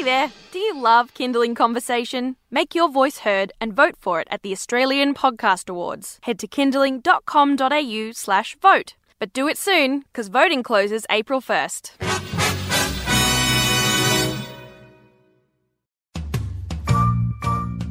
Hey there, do you love Kinderling Conversation? Make your voice heard and vote for it at the Australian Podcast Awards. Head to kinderling.com.au slash vote. But do it soon, because voting closes April 1st.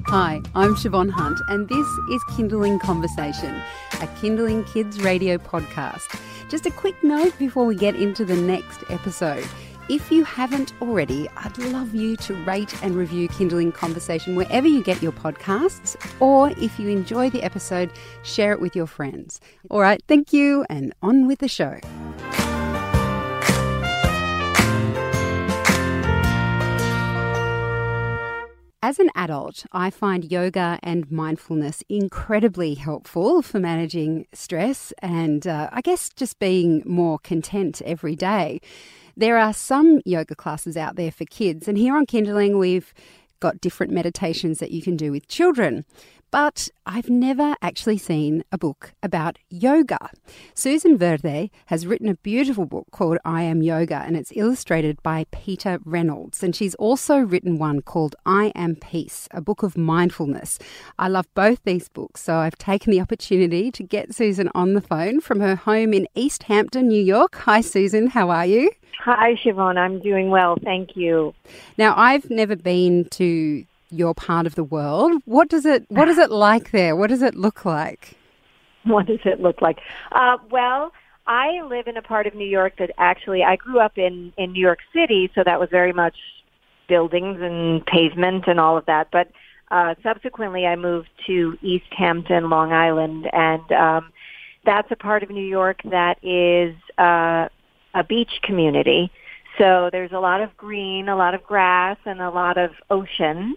Hi, I'm Siobhan Hunt, and this is Kinderling Conversation, a Kinderling Kids radio podcast. Just a quick note before we get into the next episode. If you haven't already, I'd love you to rate and review Kinderling Conversation wherever you get your podcasts, or if you enjoy the episode, share it with your friends. All right, thank you, and on with the show. As an adult, I find yoga and mindfulness incredibly helpful for managing stress and uh, I guess just being more content every day. There are some yoga classes out there for kids, and here on Kinderling, we've got different meditations that you can do with children. But I've never actually seen a book about yoga. Susan Verde has written a beautiful book called I Am Yoga, and it's illustrated by Peter Reynolds. And she's also written one called I Am Peace, a book of mindfulness. I love both these books, so I've taken the opportunity to get Susan on the phone from her home in East Hampton, New York. Hi, Susan. How are you? Hi, Siobhan. I'm doing well. Thank you. Now, I've never been to your part of the world. What does it What is it like there? What does it look like? What does it look like? Uh, well, I live in a part of New York that actually I grew up in in New York City, so that was very much buildings and pavement and all of that. But uh, subsequently, I moved to East Hampton, Long Island, and um, that's a part of New York that is uh, a beach community. So there's a lot of green, a lot of grass, and a lot of ocean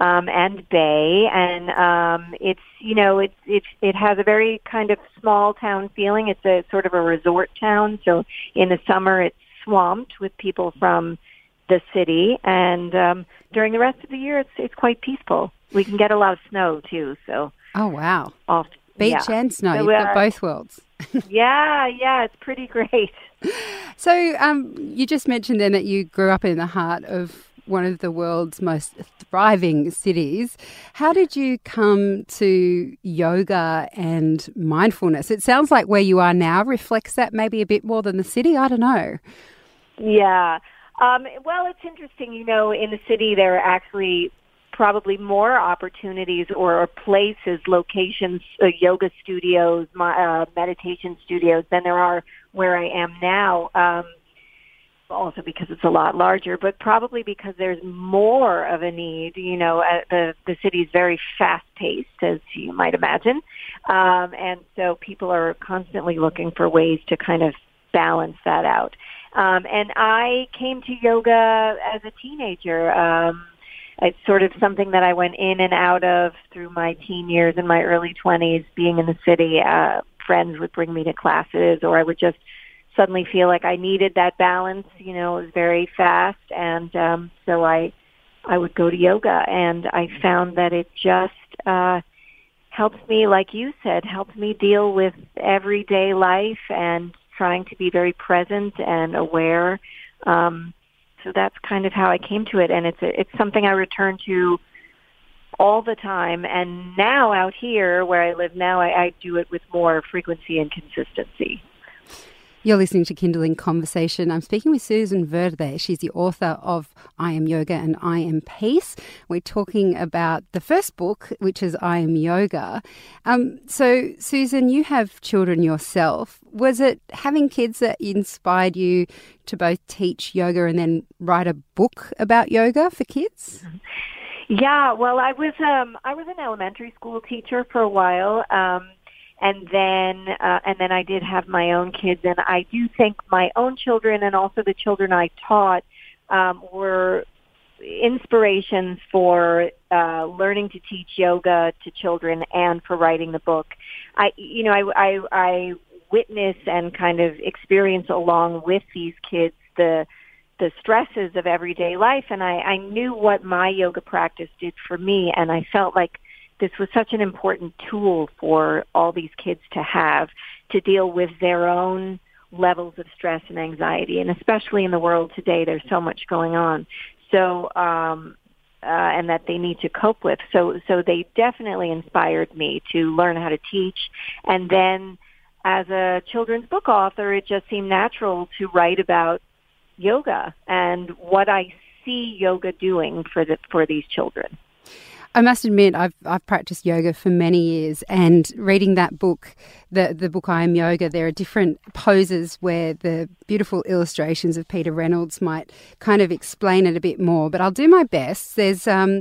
um, and bay, and um, it's you know it it it has a very kind of small town feeling. It's a sort of a resort town. So in the summer, it's swamped with people from the city, and um, during the rest of the year, it's it's quite peaceful. We can get a lot of snow too. So oh wow, off beach yeah. and snow. So, You've got uh, both worlds. yeah, yeah, it's pretty great. So um, you just mentioned then that you grew up in the heart of one of the world's most thriving cities. How did you come to yoga and mindfulness? It sounds like where you are now reflects that maybe a bit more than the city. I don't know. Yeah. Um, well, it's interesting. You know, in the city, there are actually probably more opportunities or, places, locations, uh, yoga studios, my, uh, meditation studios than there are where I am now. Um, also because it's a lot larger, but probably because there's more of a need. You know, uh, the the city's very fast paced, as you might imagine, um, and so people are constantly looking for ways to kind of balance that out. Um, and I came to yoga as a teenager. Um, it's sort of something that I went in and out of through my teen years and my early 20s, being in the city. Uh, friends would bring me to classes, or I would just suddenly feel like I needed that balance. You know, it was very fast, and um, so I I would go to yoga, and I found that it just uh, helps me, like you said, helps me deal with everyday life and trying to be very present and aware. Um, so that's kind of how I came to it, and it's a, it's something I return to all the time. And now out here where I live now, I, I do it with more frequency and consistency. You're listening to Kinderling Conversation. I'm speaking with Susan Verde. She's the author of I Am Yoga and I Am Peace. We're talking about the first book, which is I Am Yoga. Um, so, Susan, you have children yourself. Was it having kids that inspired you to both teach yoga and then write a book about yoga for kids? Yeah, well, I was um, I was an elementary school teacher for a while. Um, and then uh, and then I did have my own kids, and I do think my own children and also the children I taught um, were inspirations for uh, learning to teach yoga to children and for writing the book. I, you know, I, I, I witness and kind of experience along with these kids the the stresses of everyday life, and I, I knew what my yoga practice did for me, and I felt like this was such an important tool for all these kids to have to deal with their own levels of stress and anxiety and especially in the world today there's so much going on So, um, uh, and that they need to cope with. So, so they definitely inspired me to learn how to teach. And then as a children's book author, it just seemed natural to write about yoga and what I see yoga doing for the, for these children. I must admit, I've I've practiced yoga for many years, and reading that book, the the book I Am Yoga, there are different poses where the beautiful illustrations of Peter Reynolds might kind of explain it a bit more. But I'll do my best. There's um,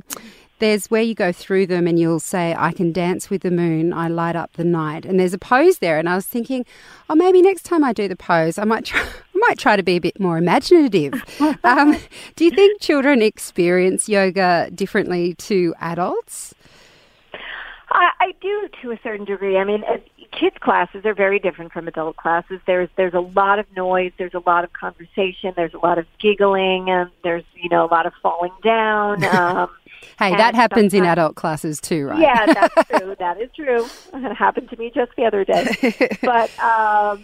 there's where you go through them and you'll say, I can dance with the moon, I light up the night. And there's a pose there. And I was thinking, oh, maybe next time I do the pose, I might try, I might try to be a bit more imaginative. um, do you think children experience yoga differently to adults? I, I do to a certain degree. I mean, kids classes are very different from adult classes. There's there's a lot of noise, there's a lot of conversation, there's a lot of giggling, and there's you know a lot of falling down. Um, Hey, that happens in adult classes too, right? Yeah, that's true. that is true. It happened to me just the other day. but um,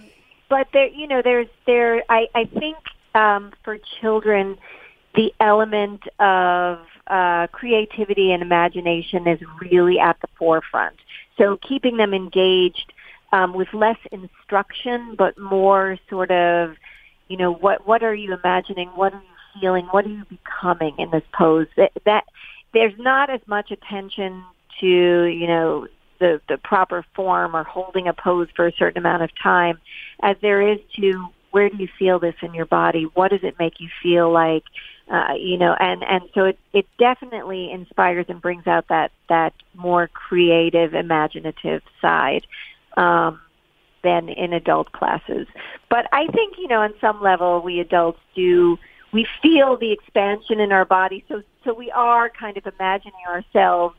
but there, you know, there's there. I I think um, for children, the element of uh, creativity and imagination is really at the forefront. So keeping them engaged um, with less instruction, but more sort of, you know, what what are you imagining? What are you feeling? What are you becoming in this pose? That, that there's not as much attention to, you know, the, the proper form or holding a pose for a certain amount of time as there is to where do you feel this in your body? What does it make you feel like? Uh, you know, and, and so it, it definitely inspires and brings out that, that more creative, imaginative side. Um, than in adult classes. But I think, you know, on some level, we adults do we feel the expansion in our body. So, so we are kind of imagining ourselves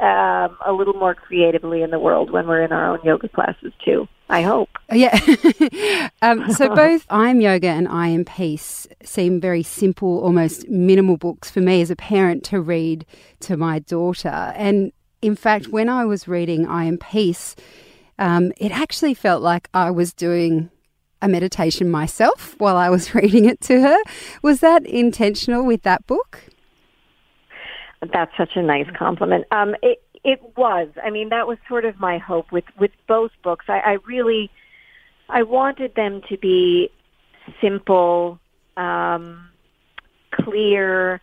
um, a little more creatively in the world when we're in our own yoga classes too. I hope. Yeah. um, so both I Am Yoga and I Am Peace seem very simple, almost minimal books for me as a parent to read to my daughter. And in fact, when I was reading I Am Peace, um, it actually felt like I was doing a meditation myself while I was reading it to her. Was that intentional with that book? That's such a nice compliment. Um, it it was. I mean, that was sort of my hope with with both books. I, I really I wanted them to be simple, um, clear,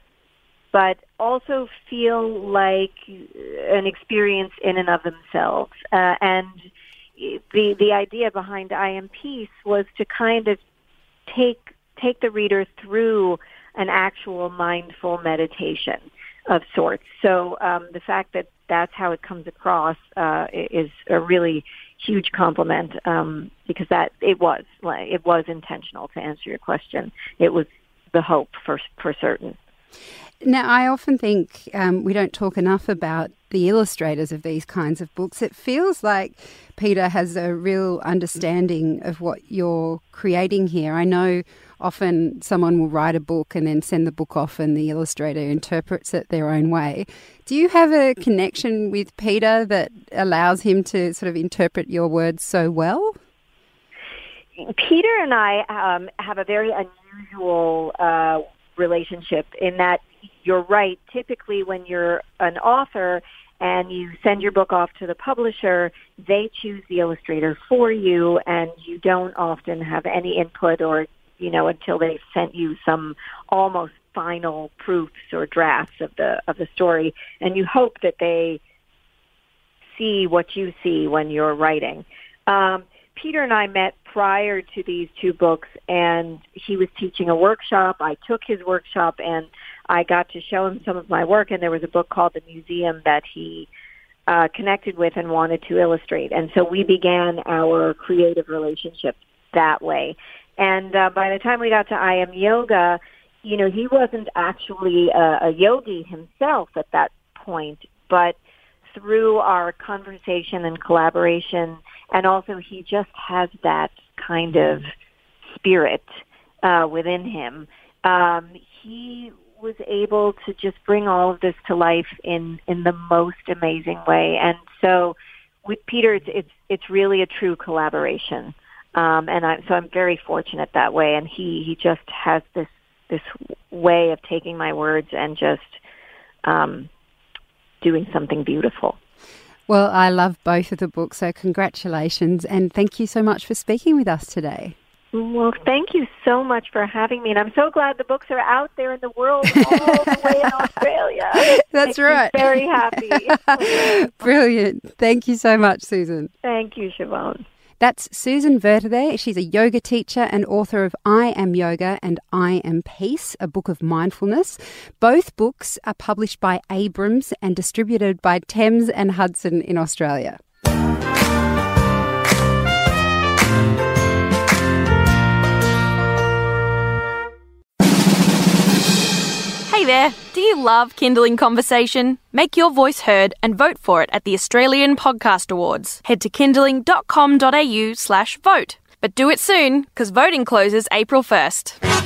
but also feel like an experience in and of themselves. Uh, and the the idea behind I Am Peace was to kind of take take the reader through an actual mindful meditation of sorts. So um, the fact that that's how it comes across uh, is a really huge compliment um, because that it was it was intentional to answer your question. It was the hope for for certain. Now, I often think um, we don't talk enough about the illustrators of these kinds of books. It feels like Peter has a real understanding of what you're creating here. I know often someone will write a book and then send the book off, and the illustrator interprets it their own way. Do you have a connection with Peter that allows him to sort of interpret your words so well? Peter and I um, have a very unusual uh, relationship in that you're right. Typically, when you're an author and you send your book off to the publisher, they choose the illustrator for you, and you don't often have any input or, you know, until they've sent you some almost final proofs or drafts of the of the story, and you hope that they see what you see when you're writing. Um, Peter and I met prior to these two books, and he was teaching a workshop. I took his workshop, and I got to show him some of my work, and there was a book called The Museum that he uh, connected with and wanted to illustrate. And so we began our creative relationship that way. And uh, by the time we got to I Am Yoga, you know, he wasn't actually a, a yogi himself at that point, but through our conversation and collaboration, and also he just has that kind of spirit uh, within him. Um, he was able to just bring all of this to life in in the most amazing way. And so with Peter, it's it's, it's really a true collaboration. Um, and I, so I'm very fortunate that way. And he he just has this this way of taking my words and just um, doing something beautiful. Well, I love both of the books, so congratulations and thank you so much for speaking with us today. Well, thank you so much for having me, and I'm so glad the books are out there in the world, all the way in Australia. That's Makes right. very happy. Brilliant. Thank you so much, Susan. Thank you, Siobhan. That's Susan Verde there. She's a yoga teacher and author of I Am Yoga and I Am Peace, a book of mindfulness. Both books are published by Abrams and distributed by Thames and Hudson in Australia. There, do you love Kinderling Conversation? Make your voice heard and vote for it at the Australian Podcast Awards. Head to kinderling.com.au slash vote. But do it soon, because voting closes April 1st.